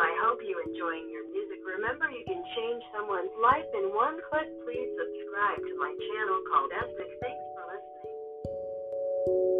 I hope you enjoying your music. Remember, you can change someone's life in one click. Please subscribe to my channel called Aestic. Thanks for listening.